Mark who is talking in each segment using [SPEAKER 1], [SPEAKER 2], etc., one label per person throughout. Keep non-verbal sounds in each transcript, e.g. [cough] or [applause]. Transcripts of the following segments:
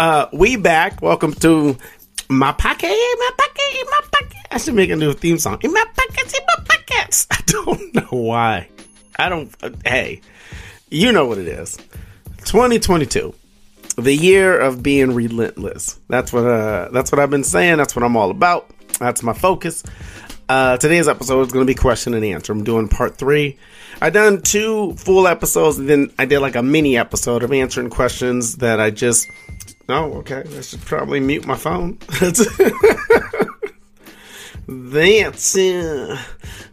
[SPEAKER 1] Uh, we back. Welcome to my pocket, my pocket, my pocket. I should make a new theme song. In my pockets, in my pockets. [laughs] I don't know why. I don't. Uh, hey, you know what it is. 2022, the year of being relentless. That's what. Uh, that's what I've been saying. That's what I'm all about. That's my focus. Uh, today's episode is going to be question and answer. I'm doing part three. I done two full episodes, and then I did like a mini episode of answering questions that I just. Oh, okay. I should probably mute my phone. [laughs] That's uh,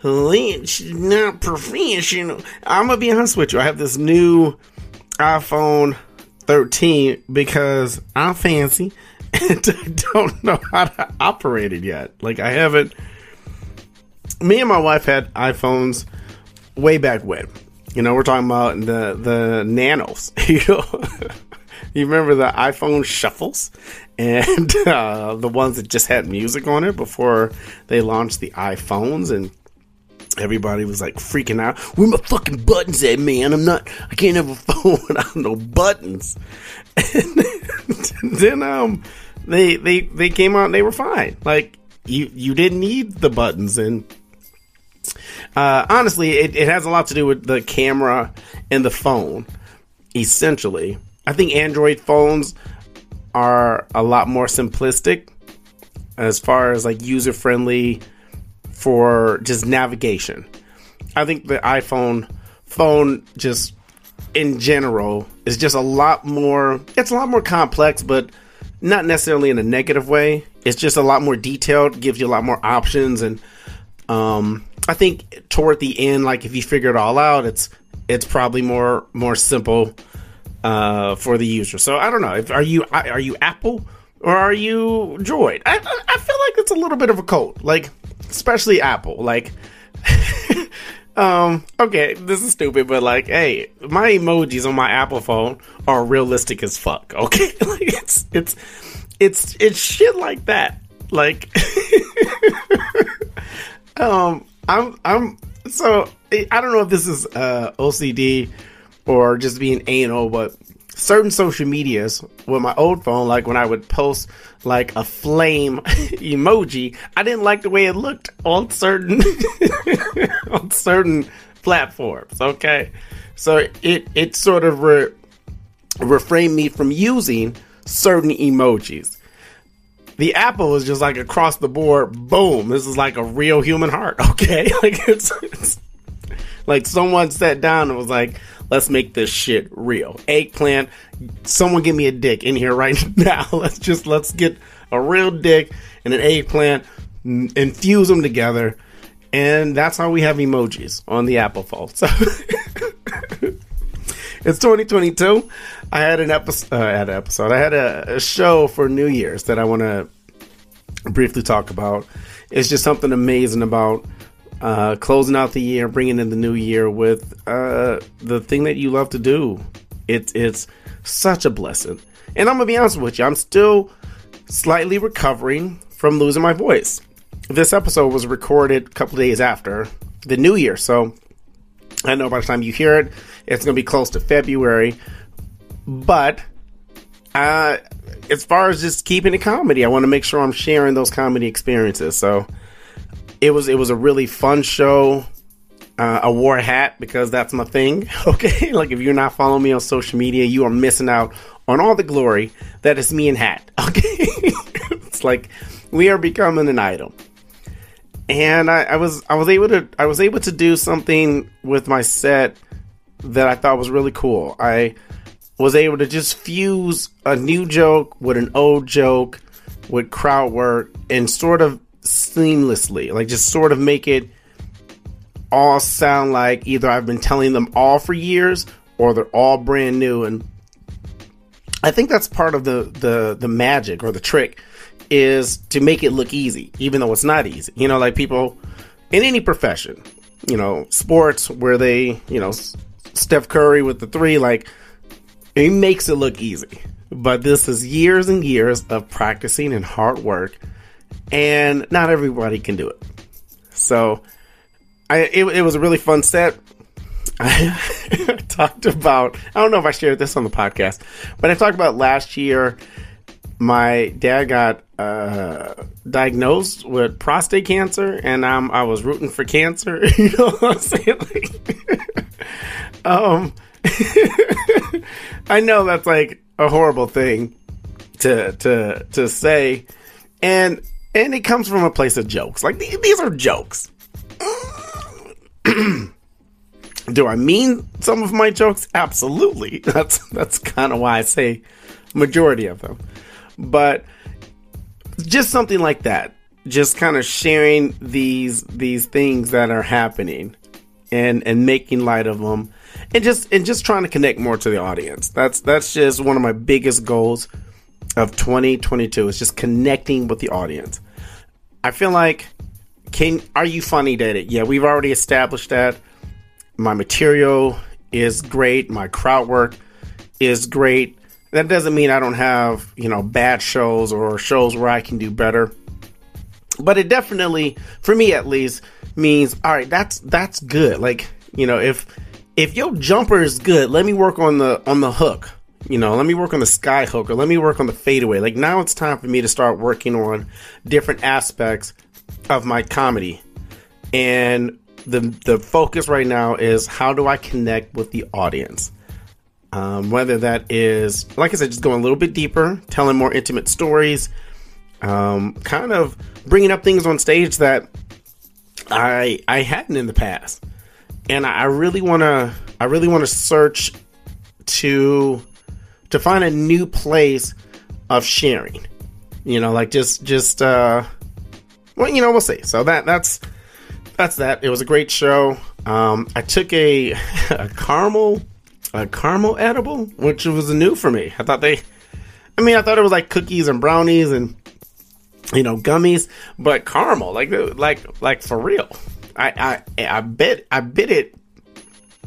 [SPEAKER 1] that's not professional. I'm gonna be honest with you. I have this new iPhone 13 because I'm fancy [laughs] and I don't know how to operate it yet. Like I haven't me and my wife had iPhones way back when. You know, we're talking about the the nanos. [laughs] You know, you remember the iPhone shuffles and [laughs] uh, the ones that just had music on it before they launched the iPhones and. Everybody was like freaking out. Where my fucking buttons at, man? I'm not. I can't have a [laughs] phone without no buttons. And then um, they they they came out and they were fine. Like you you didn't need the buttons and uh, honestly, it, it has a lot to do with the camera and the phone. Essentially, I think Android phones are a lot more simplistic as far as like user friendly for just navigation. I think the iPhone phone just in general is just a lot more it's a lot more complex but not necessarily in a negative way. It's just a lot more detailed, gives you a lot more options and um I think toward the end, like if you figure it all out, it's it's probably more more simple uh, for the user. So I don't know. If, are you are you Apple or are you Droid? I I feel like it's a little bit of a cult, like especially Apple. Like, [laughs] um, okay, this is stupid, but like, hey, my emojis on my Apple phone are realistic as fuck. [laughs] Okay, [laughs] like it's it's it's it's shit like that. Like, um, I'm I'm so I don't know if this is uh, OCD or just being anal, but certain social medias with my old phone, like when I would post like a flame [laughs] emoji, I didn't like the way it looked on certain [laughs] on certain platforms. Okay, so it it sort of re- refrained me from using certain emojis the apple is just like across the board. Boom! This is like a real human heart. [laughs] Okay, [laughs] like it's, it's like someone sat down and was like, "Let's make this shit real." Eggplant. Someone give me a dick in here right [laughs] now. Let's just let's get a real dick and an eggplant, infuse them together, and that's how we have emojis on the Apple phone. So. It's 2022. I had an episode. Uh, I had an episode. I had a, a show for New Year's that I want to briefly talk about. It's just something amazing about uh, closing out the year, bringing in the new year with uh, the thing that you love to do. It's it's such a blessing. And I'm gonna be honest with you, I'm still slightly recovering from losing my voice. This episode was recorded a couple days after the new year, so I know by the time you hear it, it's gonna be close to February. But uh, as far as just keeping it comedy, I want to make sure I'm sharing those comedy experiences. So it was it was a really fun show. Uh, I wore a hat because that's my thing. [laughs] Okay, like if you're not following me on social media, you are missing out on all the glory that is me and hat. [laughs] Okay, it's like we are becoming an item. And I, I was I was able to I was able to do something with my set that I thought was really cool. I was able to just fuse a new joke with an old joke with crowd work and sort of seamlessly, like just sort of make it all sound like either I've been telling them all for years or they're all brand new and I think that's part of the the the magic or the trick is to make it look easy even though it's not easy. You know, like people in any profession, you know, sports where they, you know, Steph Curry with the 3 like it makes it look easy. But this is years and years of practicing and hard work, and not everybody can do it. So, I it, it was a really fun set. I [laughs] talked about I don't know if I shared this on the podcast, but I talked about last year my dad got uh, diagnosed with prostate cancer, and I'm I was rooting for cancer. [laughs] you know what I'm saying? Like, [laughs] um, [laughs] I know that's like a horrible thing to to to say, and and it comes from a place of jokes. Like these are jokes. [clears throat] Do I mean some of my jokes? Absolutely. That's that's kind of why I say majority of them. But just something like that. Just kind of sharing these these things that are happening and and making light of them and just and just trying to connect more to the audience. That's that's just one of my biggest goals of 2022 is just connecting with the audience. I feel like can are you funny dated? Yeah, we've already established that. My material is great, my crowd work is great. That doesn't mean I don't have, you know, bad shows or shows where I can do better. But it definitely, for me at least, means all right, that's that's good. Like, you know, if if your jumper is good, let me work on the on the hook. You know, let me work on the sky hook or let me work on the fadeaway. Like now it's time for me to start working on different aspects of my comedy. And the the focus right now is how do I connect with the audience? Um, whether that is, like I said, just going a little bit deeper, telling more intimate stories, um, kind of bringing up things on stage that I I hadn't in the past, and I really want to I really want to search to to find a new place of sharing. You know, like just just uh, well, you know, we'll see. So that that's that's that. It was a great show. Um, I took a [laughs] a caramel a caramel edible, which was new for me. I thought they, I mean, I thought it was like cookies and brownies and you know gummies, but caramel, like like like for real. I I I bit I bit it,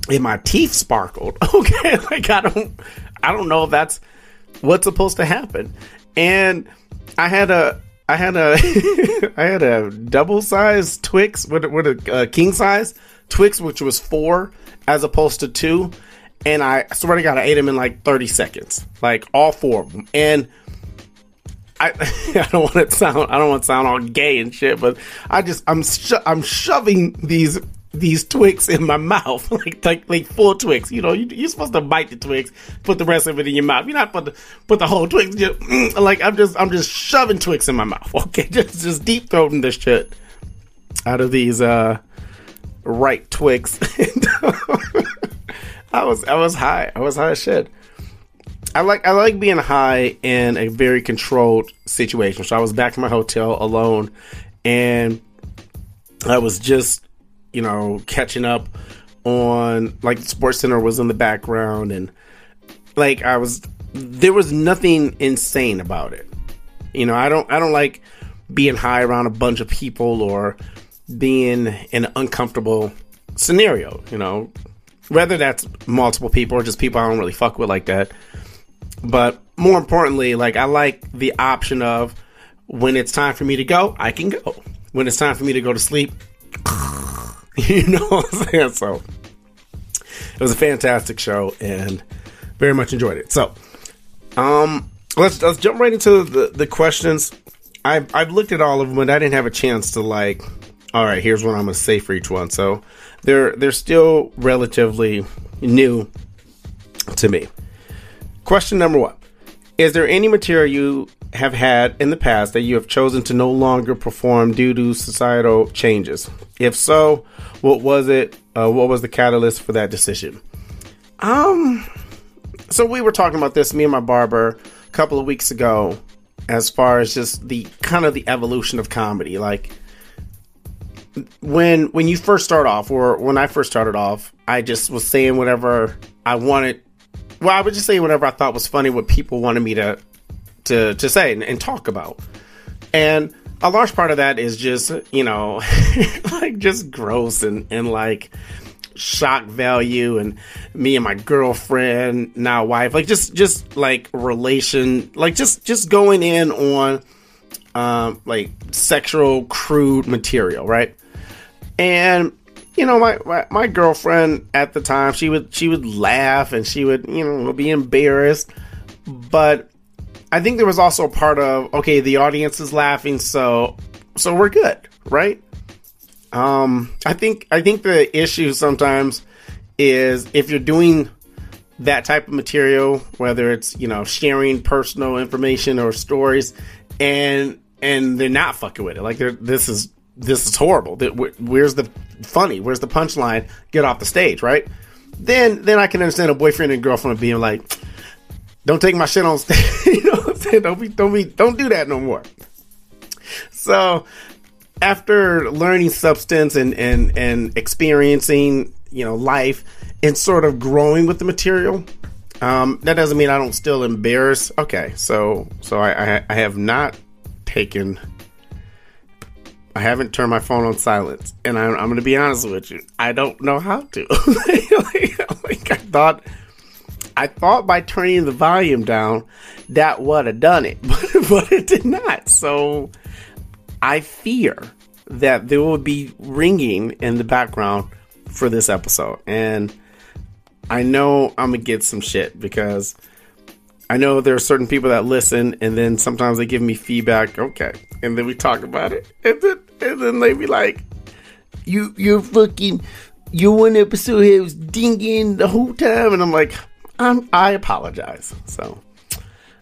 [SPEAKER 1] and my teeth sparkled. [laughs] Okay, like I don't I don't know if that's what's supposed to happen, and I had a I had a [laughs] I had a double size Twix with with a, a king size Twix, which was four as opposed to two and I swear to God, I ate them in like 30 seconds, like all four of them. And I, [laughs] I don't want to sound, I don't want to sound all gay and shit, but I just, I'm, sho- I'm shoving these, these Twix in my [laughs] mouth, like, like, like full Twix. You know, you, are supposed to bite the Twix, put the rest of it in your mouth. You're not supposed to put the whole Twix. Just, mm, like, I'm just, I'm just shoving Twix in my mouth. [laughs] Okay, just, just deep throating this shit out of these, uh, right Twix. I was I was high. I was high as shit. I like I like being high in a very controlled situation. So I was back in my hotel alone, and I was just you know catching up on like SportsCenter was in the background, and like I was there was nothing insane about it. You know I don't I don't like being high around a bunch of people or being in an uncomfortable scenario. You know whether that's multiple people or just people I don't really fuck with like that. But more importantly, like I like the option of when it's time for me to go, I can go. When it's time for me to go to sleep, [laughs] you know what I'm saying? So it was a fantastic show and very much enjoyed it. So um let's let's jump right into the, the questions. I've I've looked at all of them, but I didn't have a chance to like all right, here's what I'm gonna say for each one. So they're they're still relatively new to me. Question number one: Is there any material you have had in the past that you have chosen to no longer perform due to societal changes? If so, what was it? Uh, what was the catalyst for that decision? Um, so we were talking about this, me and my barber, a couple of weeks ago, as far as just the kind of the evolution of comedy, like when when you first start off, or when I first started off, I just was saying whatever I wanted. Well, I would just say whatever I thought was funny, what people wanted me to to to say and, and talk about, and a large part of that is just you know [laughs] like just gross and and like shock value and me and my girlfriend now wife like just just like relation like just just going in on um like sexual crude material right and you know, my, my, my girlfriend at the time, she would she would laugh and she would you know be embarrassed, but I think there was also a part of okay, the audience is laughing, so so we're good, right? Um, I think I think the issue sometimes is if you're doing that type of material, whether it's you know sharing personal information or stories, and and they're not fucking with it, like they're this is this is horrible. Where's the funny? Where's the punchline? Get off the stage, right? Then then I can understand a boyfriend and girlfriend being like, don't take my shit on stage. [laughs] you know what I'm saying? Don't be don't be don't do that no more. So after learning substance and and and experiencing you know life and sort of growing with the material um, that doesn't mean i don't still embarrass okay so so i i, I have not taken I haven't turned my phone on silence, and I'm, I'm going to be honest with you. I don't know how to. [laughs] like, like, I thought, I thought by turning the volume down, that would have done it, [laughs] but, but it did not. So I fear that there will be ringing in the background for this episode. And I know I'm to get some shit because I know there are certain people that listen and then sometimes they give me feedback. Okay. And then we talk about it. And then, and then they be like, you, you're fucking, your one episode here was dinging the whole time. And I'm like, I'm, I apologize. So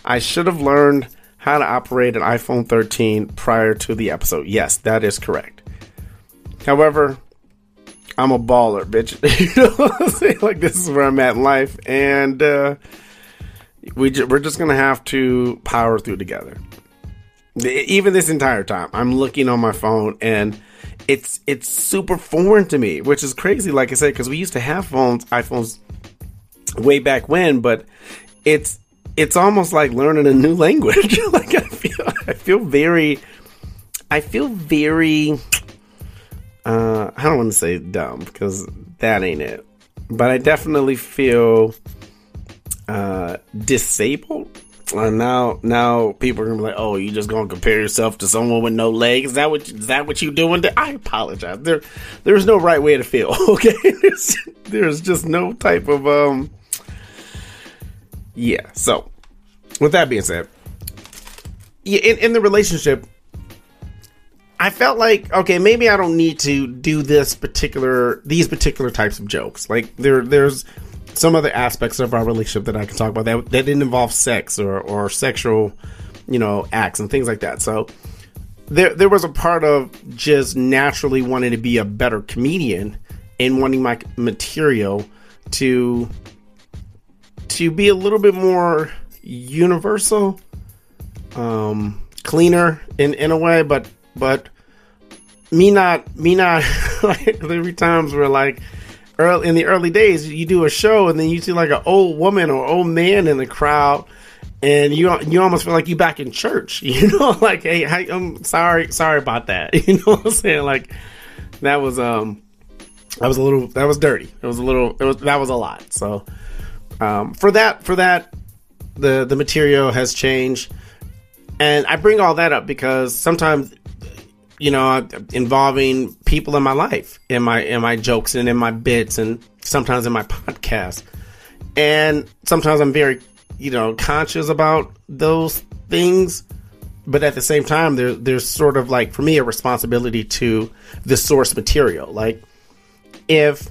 [SPEAKER 1] I should have learned how to operate an iPhone 13 prior to the episode. Yes, that is correct. However, I'm a baller, bitch. [laughs] you know what I'm saying? Like this is where I'm at in life, and uh, we ju- we're just gonna have to power through together. Even this entire time, I'm looking on my phone, and it's it's super foreign to me, which is crazy. Like I said, because we used to have phones, iPhones, way back when, but it's it's almost like learning a new [laughs] language. [laughs] like I feel, I feel very, I feel very. Uh, I don't want to say dumb because that ain't it, but I definitely feel uh, disabled. Uh, now, now people are gonna be like, "Oh, you just gonna compare yourself to someone with no legs? Is that what is that what you doing?" I apologize. There, there's no right way to feel. [laughs] Okay, there's, there's just no type of um yeah. So, with that being said, yeah, in, in the relationship, I felt like okay, maybe I don't need to do this particular these particular types of jokes. Like there, there's some other aspects of our relationship that I can talk about that that didn't involve sex or or sexual, you know, acts and things like that. So there there was a part of just naturally wanting to be a better comedian and wanting my material to to be a little bit more universal, um, cleaner in in a way, but but me not me not [laughs] like every times where like early in the early days you do a show and then you see like an old woman or old man in the crowd and you you almost feel like you back in church [laughs] you know? Like hey I, i'm sorry sorry about that [laughs] you know what i'm saying? Like that was um that was a little that was dirty. It was a little it was that was a lot. So um, for that, for that, the the material has changed, and I bring all that up because sometimes, you know, involving people in my life, in my in my jokes and in my bits, and sometimes in my [laughs] podcast, and sometimes I'm very, you know, conscious about those things but at the same time there, there's sort of like for me a responsibility to the source material like if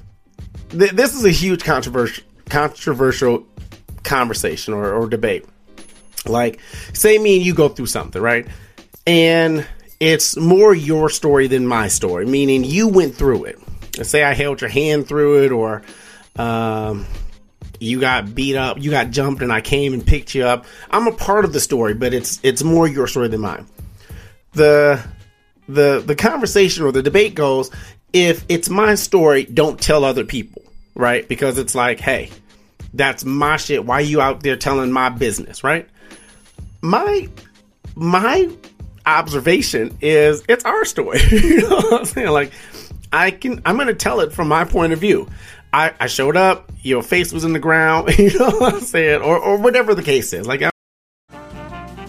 [SPEAKER 1] th- this is a huge controversial controversial conversation or, or debate. Like, say me and you go through something, right? And it's more your story than my story, meaning you went through it. Say I held your hand through it, or um, you got beat up, you got jumped, and I came and picked you up. I'm a part of the story, but it's it's more your story than mine. The the the conversation or the debate goes: if it's my story, don't tell other people right? Because it's like, hey, that's my shit. Why are you out there telling my business, right? My my observation is it's our story. [laughs] you know what I'm saying? Like I can I'm gonna tell it from my point of view. I, I showed up, your face was in the ground, [laughs] you know what I'm saying? Or or whatever the case is. Like I'm-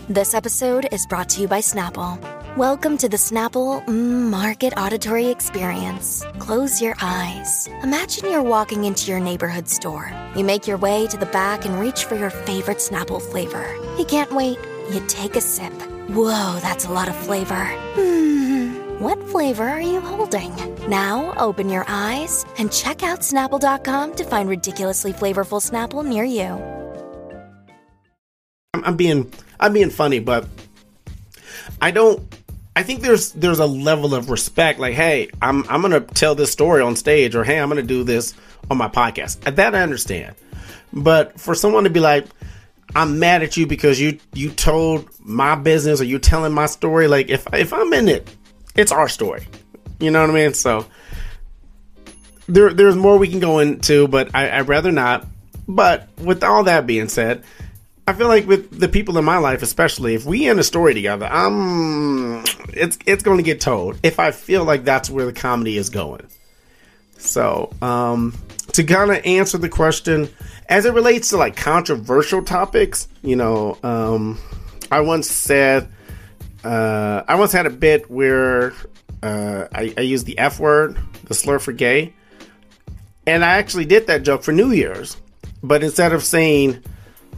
[SPEAKER 2] This episode is brought to you by Snapple. Welcome to the Snapple Market Auditory Experience. Close your eyes. Imagine you're walking into your neighborhood store. You make your way to the back and reach for your favorite Snapple flavor. You can't wait You take a sip. Whoa, that's a lot of flavor. Hmm, what flavor are you holding? Now open your eyes and check out Snapple.com to find ridiculously flavorful Snapple near you.
[SPEAKER 1] I'm, I'm being I'm being funny, but I don't. I think there's there's a level of respect. Like, hey, I'm I'm gonna tell this story on stage, or hey, I'm gonna do this on my podcast. At That I understand. But for someone to be like, I'm mad at you because you you told my business or you're telling my story, like if if I'm in it, it's our story. You know what I mean? So there there's more we can go into, but I, I'd rather not. But with all that being said, I feel like with the people in my life, especially if we end a story together, I'm it's it's going to get told. If I feel like that's where the comedy is going. So, um, to kind of answer the question as it relates to like controversial topics, you know, um, I once said, uh, I once had a bit where uh, I, I used the F word, the slur for gay, and I actually did that joke for New Year's, but instead of saying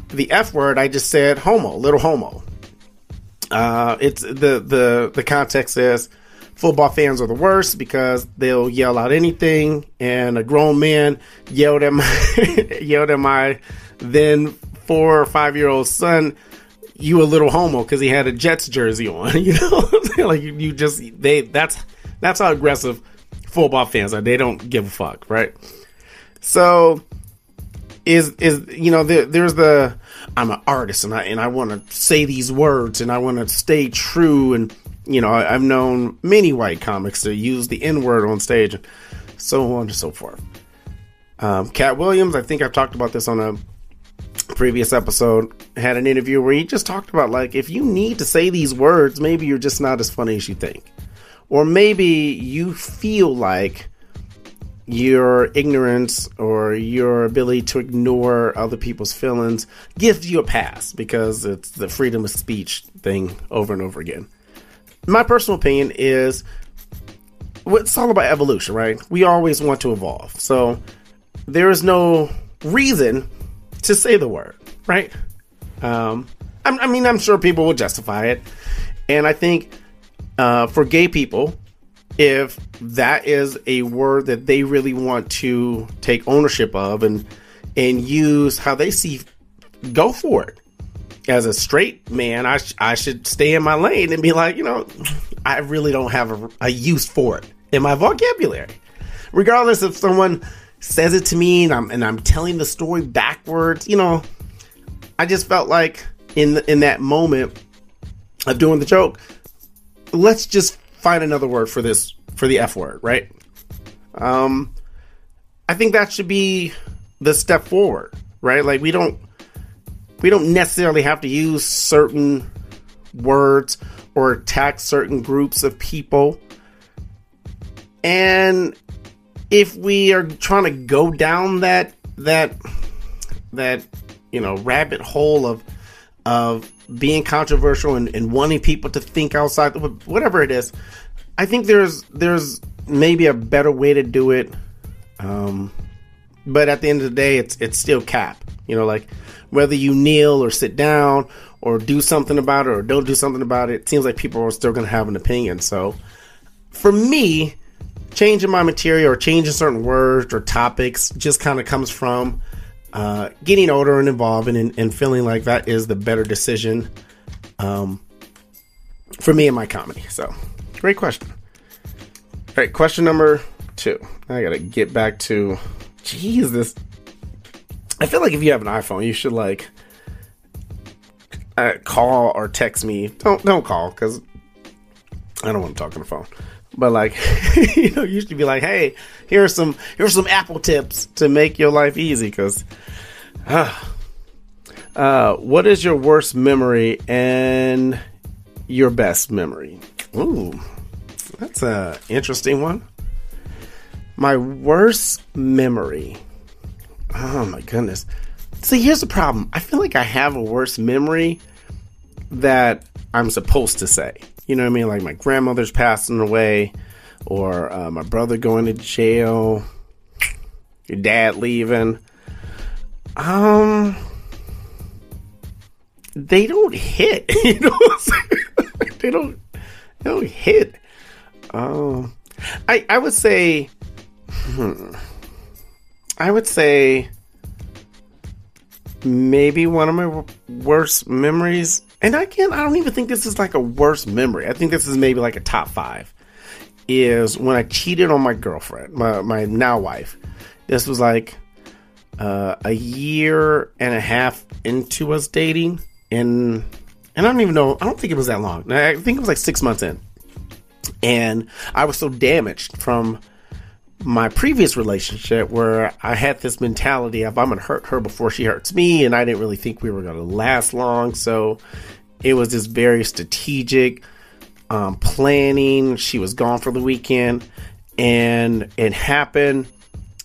[SPEAKER 1] the F word, I just said homo, little homo. Uh, it's the the the context is football fans are the worst because they'll yell out anything, and a grown man yelled at my [laughs] yelled at my then four or five year old son, "You a little homo" because he had a Jets jersey on. [laughs] You know, [laughs] like you, you just they that's that's how aggressive football fans are. They don't give a fuck, right? So is is you know there, there's the I'm an artist and I and I want to say these words and I want to stay true and you know, I, have known many white comics to use the N word on stage, and so on and so forth. Um, Katt Williams, I think I've talked about this on a previous episode, had an interview where he just talked about like if you need to say these words, maybe you're just not as funny as you think, or maybe you feel like your ignorance or your ability to ignore other people's feelings gives you a pass because it's the freedom of speech thing over and over again my personal opinion is it's all about evolution, right? We always want to evolve. So there is no reason to say the word, right? Um, I mean, I'm sure people will justify it. And I think uh, for gay people, if that is a word that they really want to take ownership of and and use how they see, go for it as a straight man, I, sh- I should stay in my lane and be like, you know, I really don't have a, a use for it in my vocabulary. Regardless if someone says it to me and I'm, and I'm telling the story backwards, you know, I just felt like in in that moment of doing the joke, let's just find another word for this for the F word, right? Um, I think that should be the step forward, right? Like we don't we don't necessarily have to use certain words or attack certain groups of people. And if we are trying to go down that that that you know rabbit hole of of being controversial and, and wanting people to think outside whatever it is, I think there's there's maybe a better way to do it. Um, but at the end of the day, it's it's still cap. You know, like whether you kneel or sit down or do something about it or don't do something about it, it seems like people are still going to have an opinion. So for me, changing my material or changing certain words or topics just kind of comes from uh, getting older and involved and, and, feeling like that is the better decision um, for me and my comedy. So, great question. All right, question number two. I got to get back to, geez, this I feel like if you have an iPhone, you should like uh, call or text me. Don't don't call because I don't want to talk on the phone. But like, [laughs] you know, you should be like, hey, here's some here's some Apple tips to make your life easy. Because, uh, uh, what is your worst memory and your best memory? Ooh, that's a interesting one. My worst memory. Oh my goodness. See, here's the problem. I feel like I have a worse memory that I'm supposed to say. You know what I mean? Like my grandmother's passing away, or uh, my brother going to jail, your dad leaving. Um, they don't hit. [laughs] You know, [laughs] they don't they don't hit. Um, I I would say, hmm, I would say maybe one of my worst memories. And I can't. I don't even think this is like a worst memory. I think this is maybe like a top five. Is when I cheated on my girlfriend, my my now wife. This was like uh, a year and a half into us dating, and and I don't even know. I don't think it was that long. I think it was like six months in, and I was so damaged from my previous relationship where I had this mentality of I'm gonna hurt her before she hurts me, and I didn't really think we were gonna last long. So it was this very strategic um, planning. She was gone for the weekend, and it happened,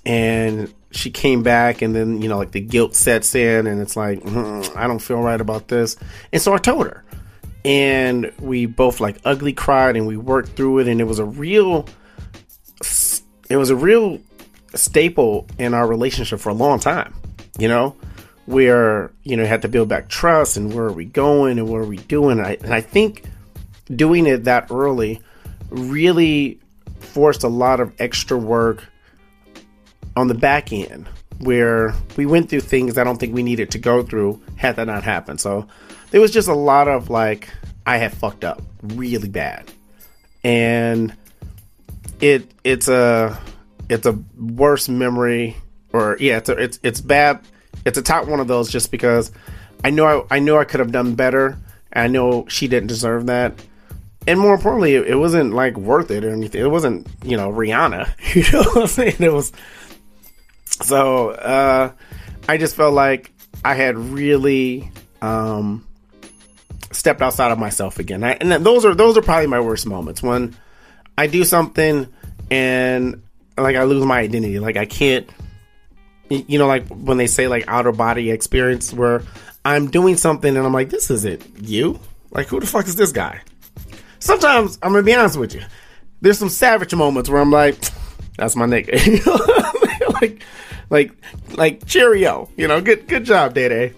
[SPEAKER 1] and she came back, and then you know like the guilt sets in, and it's like mm, I don't feel right about this, and so I told her, and we both like ugly cried, and we worked through it, and it was a real it was a real staple in our relationship for a long time, you know, where, you know, had to build back trust and where are we going and what are we doing. And I, and I think doing it that early really forced a lot of extra work on the back end where we went through things I don't think we needed to go through had that not happened. So there was just a lot of like, I had fucked up really bad. And it it's a it's a worse memory or yeah it's a, it's it's bad. It's a top one of those just because I know I, I know I could have done better. I know she didn't deserve that. And more importantly it, it, wasn't like worth it or anything. It wasn't you know Rihanna [laughs] you know what I'm saying? It was so uh I just felt like I had really um stepped outside of myself again. I, and those are those are probably my worst moments. When I do something and like I lose my identity. Like I can't, you know, like when they say like outer body experience where I'm doing something and I'm like, this isn't you. Like who the fuck is this guy? Sometimes I'm gonna be honest with you. There's some savage moments where I'm like, [sniffs] that's my nigga. [laughs] [laughs] like, like, like cheerio. You know, good, good job, Day Day.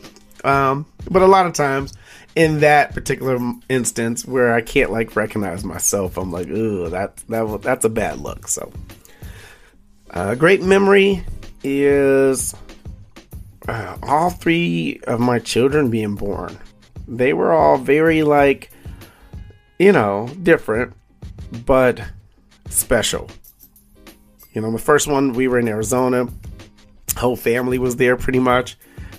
[SPEAKER 1] Um, but a lot of times in that particular instance where I can't like recognize myself, I'm like, ooh, that that that's a bad look. So, a uh, great memory is uh, all three of my children being born. They were all very like, you know, different, but special. You know, the first one we were in Arizona. Whole family was there pretty much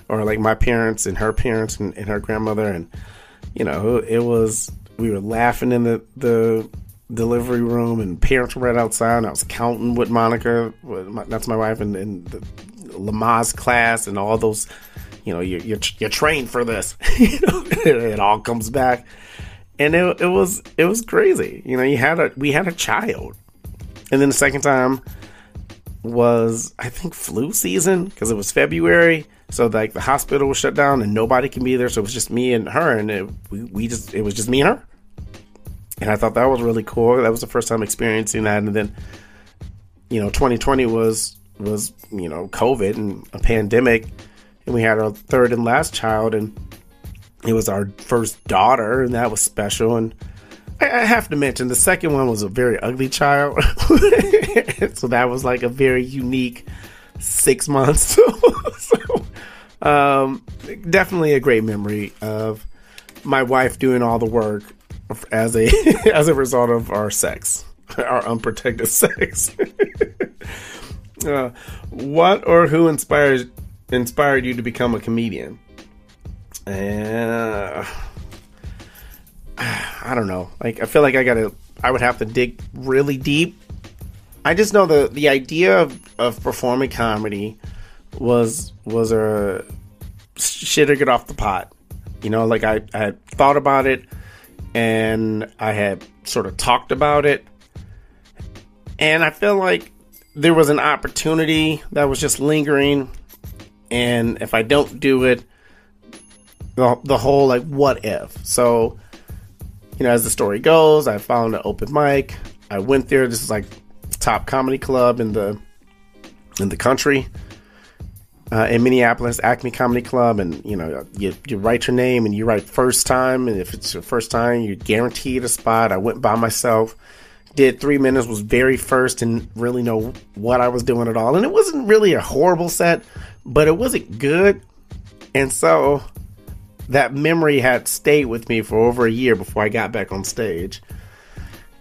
[SPEAKER 1] or like my parents and her parents and, and her grandmother and you know it was we were laughing in the the delivery room and parents were right outside and I was counting with Monica that's my wife and, and the Lamaze class and all those you know you're, you're, you're trained for this [laughs] you know [laughs] it all comes back. And it, it was it was crazy you know you had a we had a child. And then the second time was I think flu season because it was February so like the hospital was shut down and nobody can be there, so it was just me and her, and it, we we just it was just me and her. And I thought that was really cool. That was the first time experiencing that. And then, you know, 2020 was was you know COVID and a pandemic, and we had our third and last child, and it was our first daughter, and that was special. And I, have to mention the second one was a very ugly child, [laughs] so that was like a very unique six months. [laughs] so, um, definitely a great memory of my wife doing all the work as a [laughs] as a result of our sex, our unprotected [laughs] sex. uh, what or who inspired inspired you to become a comedian? Uh, I don't know. Like I feel like I gotta. I would have to dig really deep I just know the the idea of, of performing comedy was was a shit to get off the pot. You know, like I, I had thought about it and I had sort of talked about it. And I feel like there was an opportunity that was just lingering. And if I don't do it, the, the whole like what if. So, you know, as the story goes, I found an open mic. I went there. This is like top comedy club in the in the country. Uh, in Minneapolis, Acme Comedy Club, and you know you, you write your name and you write first time, and if it's your first time, you're guaranteed a spot. I went by myself, did three minutes, was very first, and really know what I was doing at all. And it wasn't really a horrible set, but it wasn't good, and so that memory had stayed with me for over a year before I got back on stage.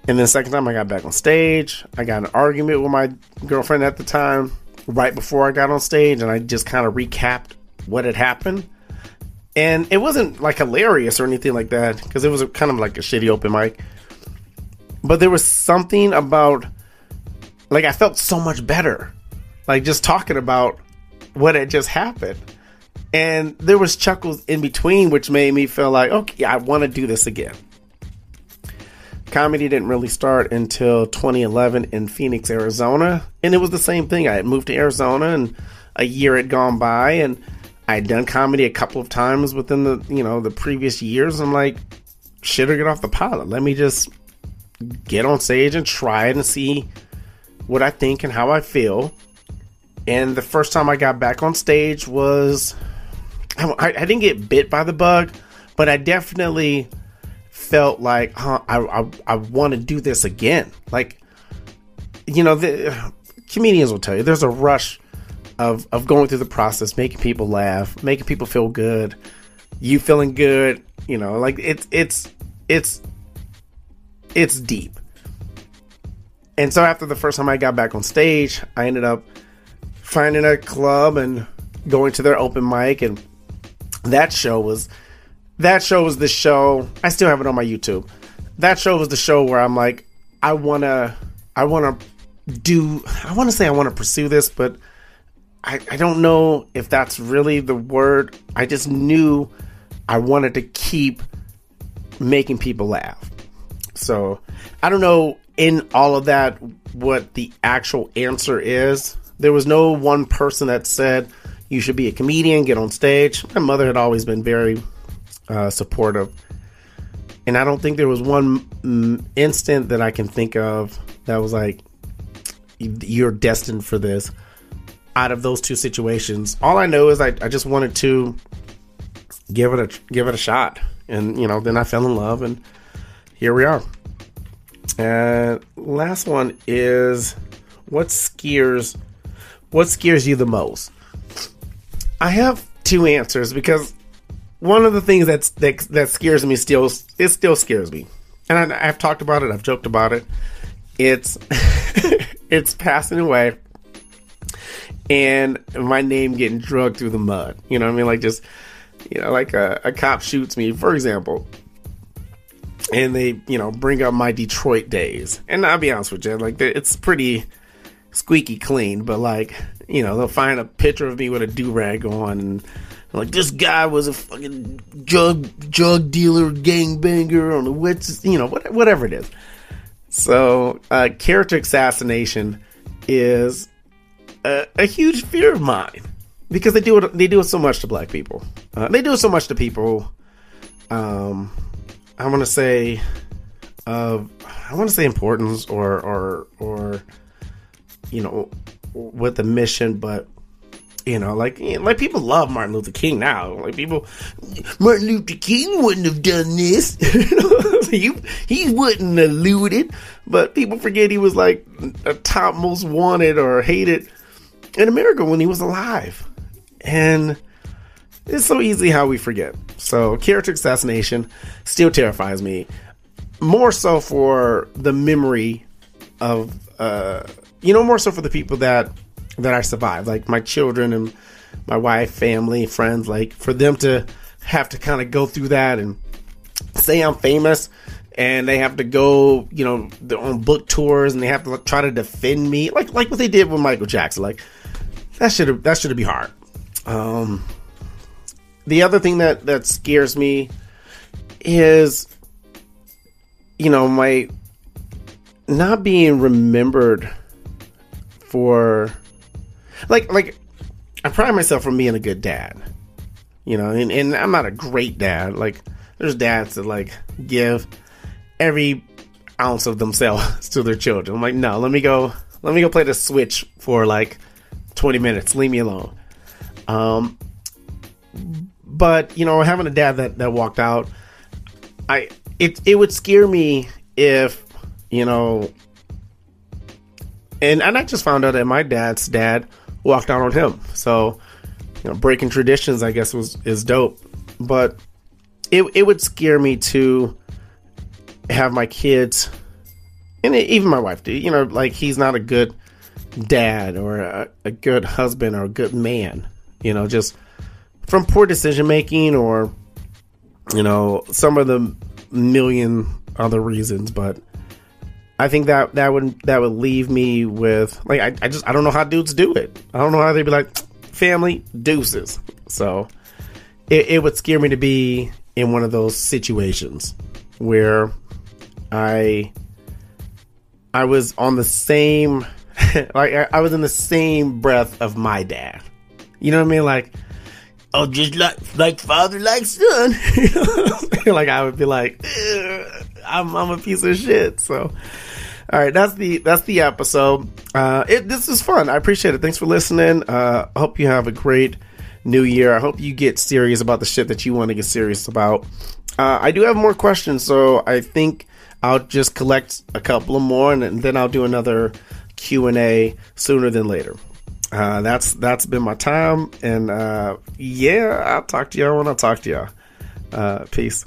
[SPEAKER 1] And then the second time I got back on stage, I got an argument with my girlfriend at the time right before I got on stage and I just kind of recapped what had happened. And it wasn't like hilarious or anything like that because it was kind of like a shitty open mic. But there was something about, like, I felt so much better. Like, just talking about what had just happened. And there was chuckles in between, which made me feel like, okay, I want to do this again. Comedy didn't really start until 2011 in Phoenix, Arizona. And it was the same thing. I had moved to Arizona and a year had gone by and I had done comedy a couple of times within the, you know, the previous years. I'm like, shit or get off the pilot. Let me just get on stage and try it and see what I think and how I feel. And the first time I got back on stage was, I, I didn't get bit by the bug, but I definitely felt like huh, I I, I want to do this again. Like you know, the comedians will tell you there's a rush of of going through the process, making people laugh, making people feel good, you feeling good. You know, like it's it's it's it's deep. And so after the first time I got back on stage, I ended up finding a club and going to their open mic and that show was that show was the show. I still have it on my YouTube. That show was the show where I'm like, I wanna, I wanna do. I want to say I want to pursue this, but I, I don't know if that's really the word. I just knew I wanted to keep making people laugh. So I don't know in all of that what the actual answer is. There was no one person that said you should be a comedian, get on stage. My mother had always been very uh, supportive. And I don't think there was one instant that I can think of that was like, you're destined for this. Out of those two situations, all I know is I, I just wanted to give it a give it a shot, and you know, then I fell in love, and here we are. And last one is what scares what scares you the most? I have two answers because one of the things that's that, that scares me still it still scares me, and I, I've talked about it. I've joked about it. It's [laughs] it's passing away, and my name getting drugged through the mud. You know what I mean? Like just you know, like a, a cop shoots me, for example, and they you know bring up my Detroit days, and I'll be honest with you, like it's pretty squeaky clean, but like you know they'll find a picture of me with a do rag on and like this guy was a fucking drug drug dealer, gangbanger on the wits, you know, whatever it is. So, uh, character assassination is a, a, huge fear of mine because they do it. They do it so much to black people. Uh, they do it so much to people. Um, I want to say, uh, I want to say importance or or or you know, with the mission, but you know, like like people love Martin Luther King now. Like people, Martin Luther King wouldn't have done this. [laughs] he he wouldn't have looted. But people forget he was like a top most wanted or hated in America when he was alive. And it's so easy how we forget. So character assassination still terrifies me. More so for the memory of uh you know, more so for the people that that I survived, like my children and my wife, family, friends, like for them to have to kind of go through that and say I'm famous and they have to go, you know, on book tours and they have to try to defend me, like like what they did with Michael Jackson. Like that should that should be hard. Um, the other thing that that scares me is, you know, my not being remembered for like like I pride myself on being a good dad. You know, and, and I'm not a great dad. Like there's dads that like give every ounce of themselves [laughs] to their children. I'm like, no, let me go let me go play the switch for like 20 minutes. Leave me alone. Um, but you know, having a dad that that walked out, I it it would scare me if you know, and and I just found out that my dad's dad walked out on him. So you know, breaking traditions, I guess was is dope, but it it would scare me to have my kids and even my wife do. You know, like he's not a good dad or a, a good husband or a good man. You know, just from poor decision making or you know some of the million other reasons but i think that that would that would leave me with like i, I just i don't know how dudes do it i don't know how they'd be like family deuces so it, it would scare me to be in one of those situations where i i was on the same [laughs] like I, was in the same breath of my dad you know what i mean like oh, just like like father like son. [laughs] like I would be like, I'm I'm a piece of shit. So, all right, that's the that's the episode. Uh, it this is fun. I appreciate it. Thanks for listening. Uh, I hope you have a great new year. I hope you get serious about the shit that you want to get serious about. Uh, I do have more questions, so I think I'll just collect a couple of more, and then I'll do another Q and A sooner than later uh, that's that's been my time, and uh, yeah, I'll talk to y'all when I talk to y'all. Uh, peace.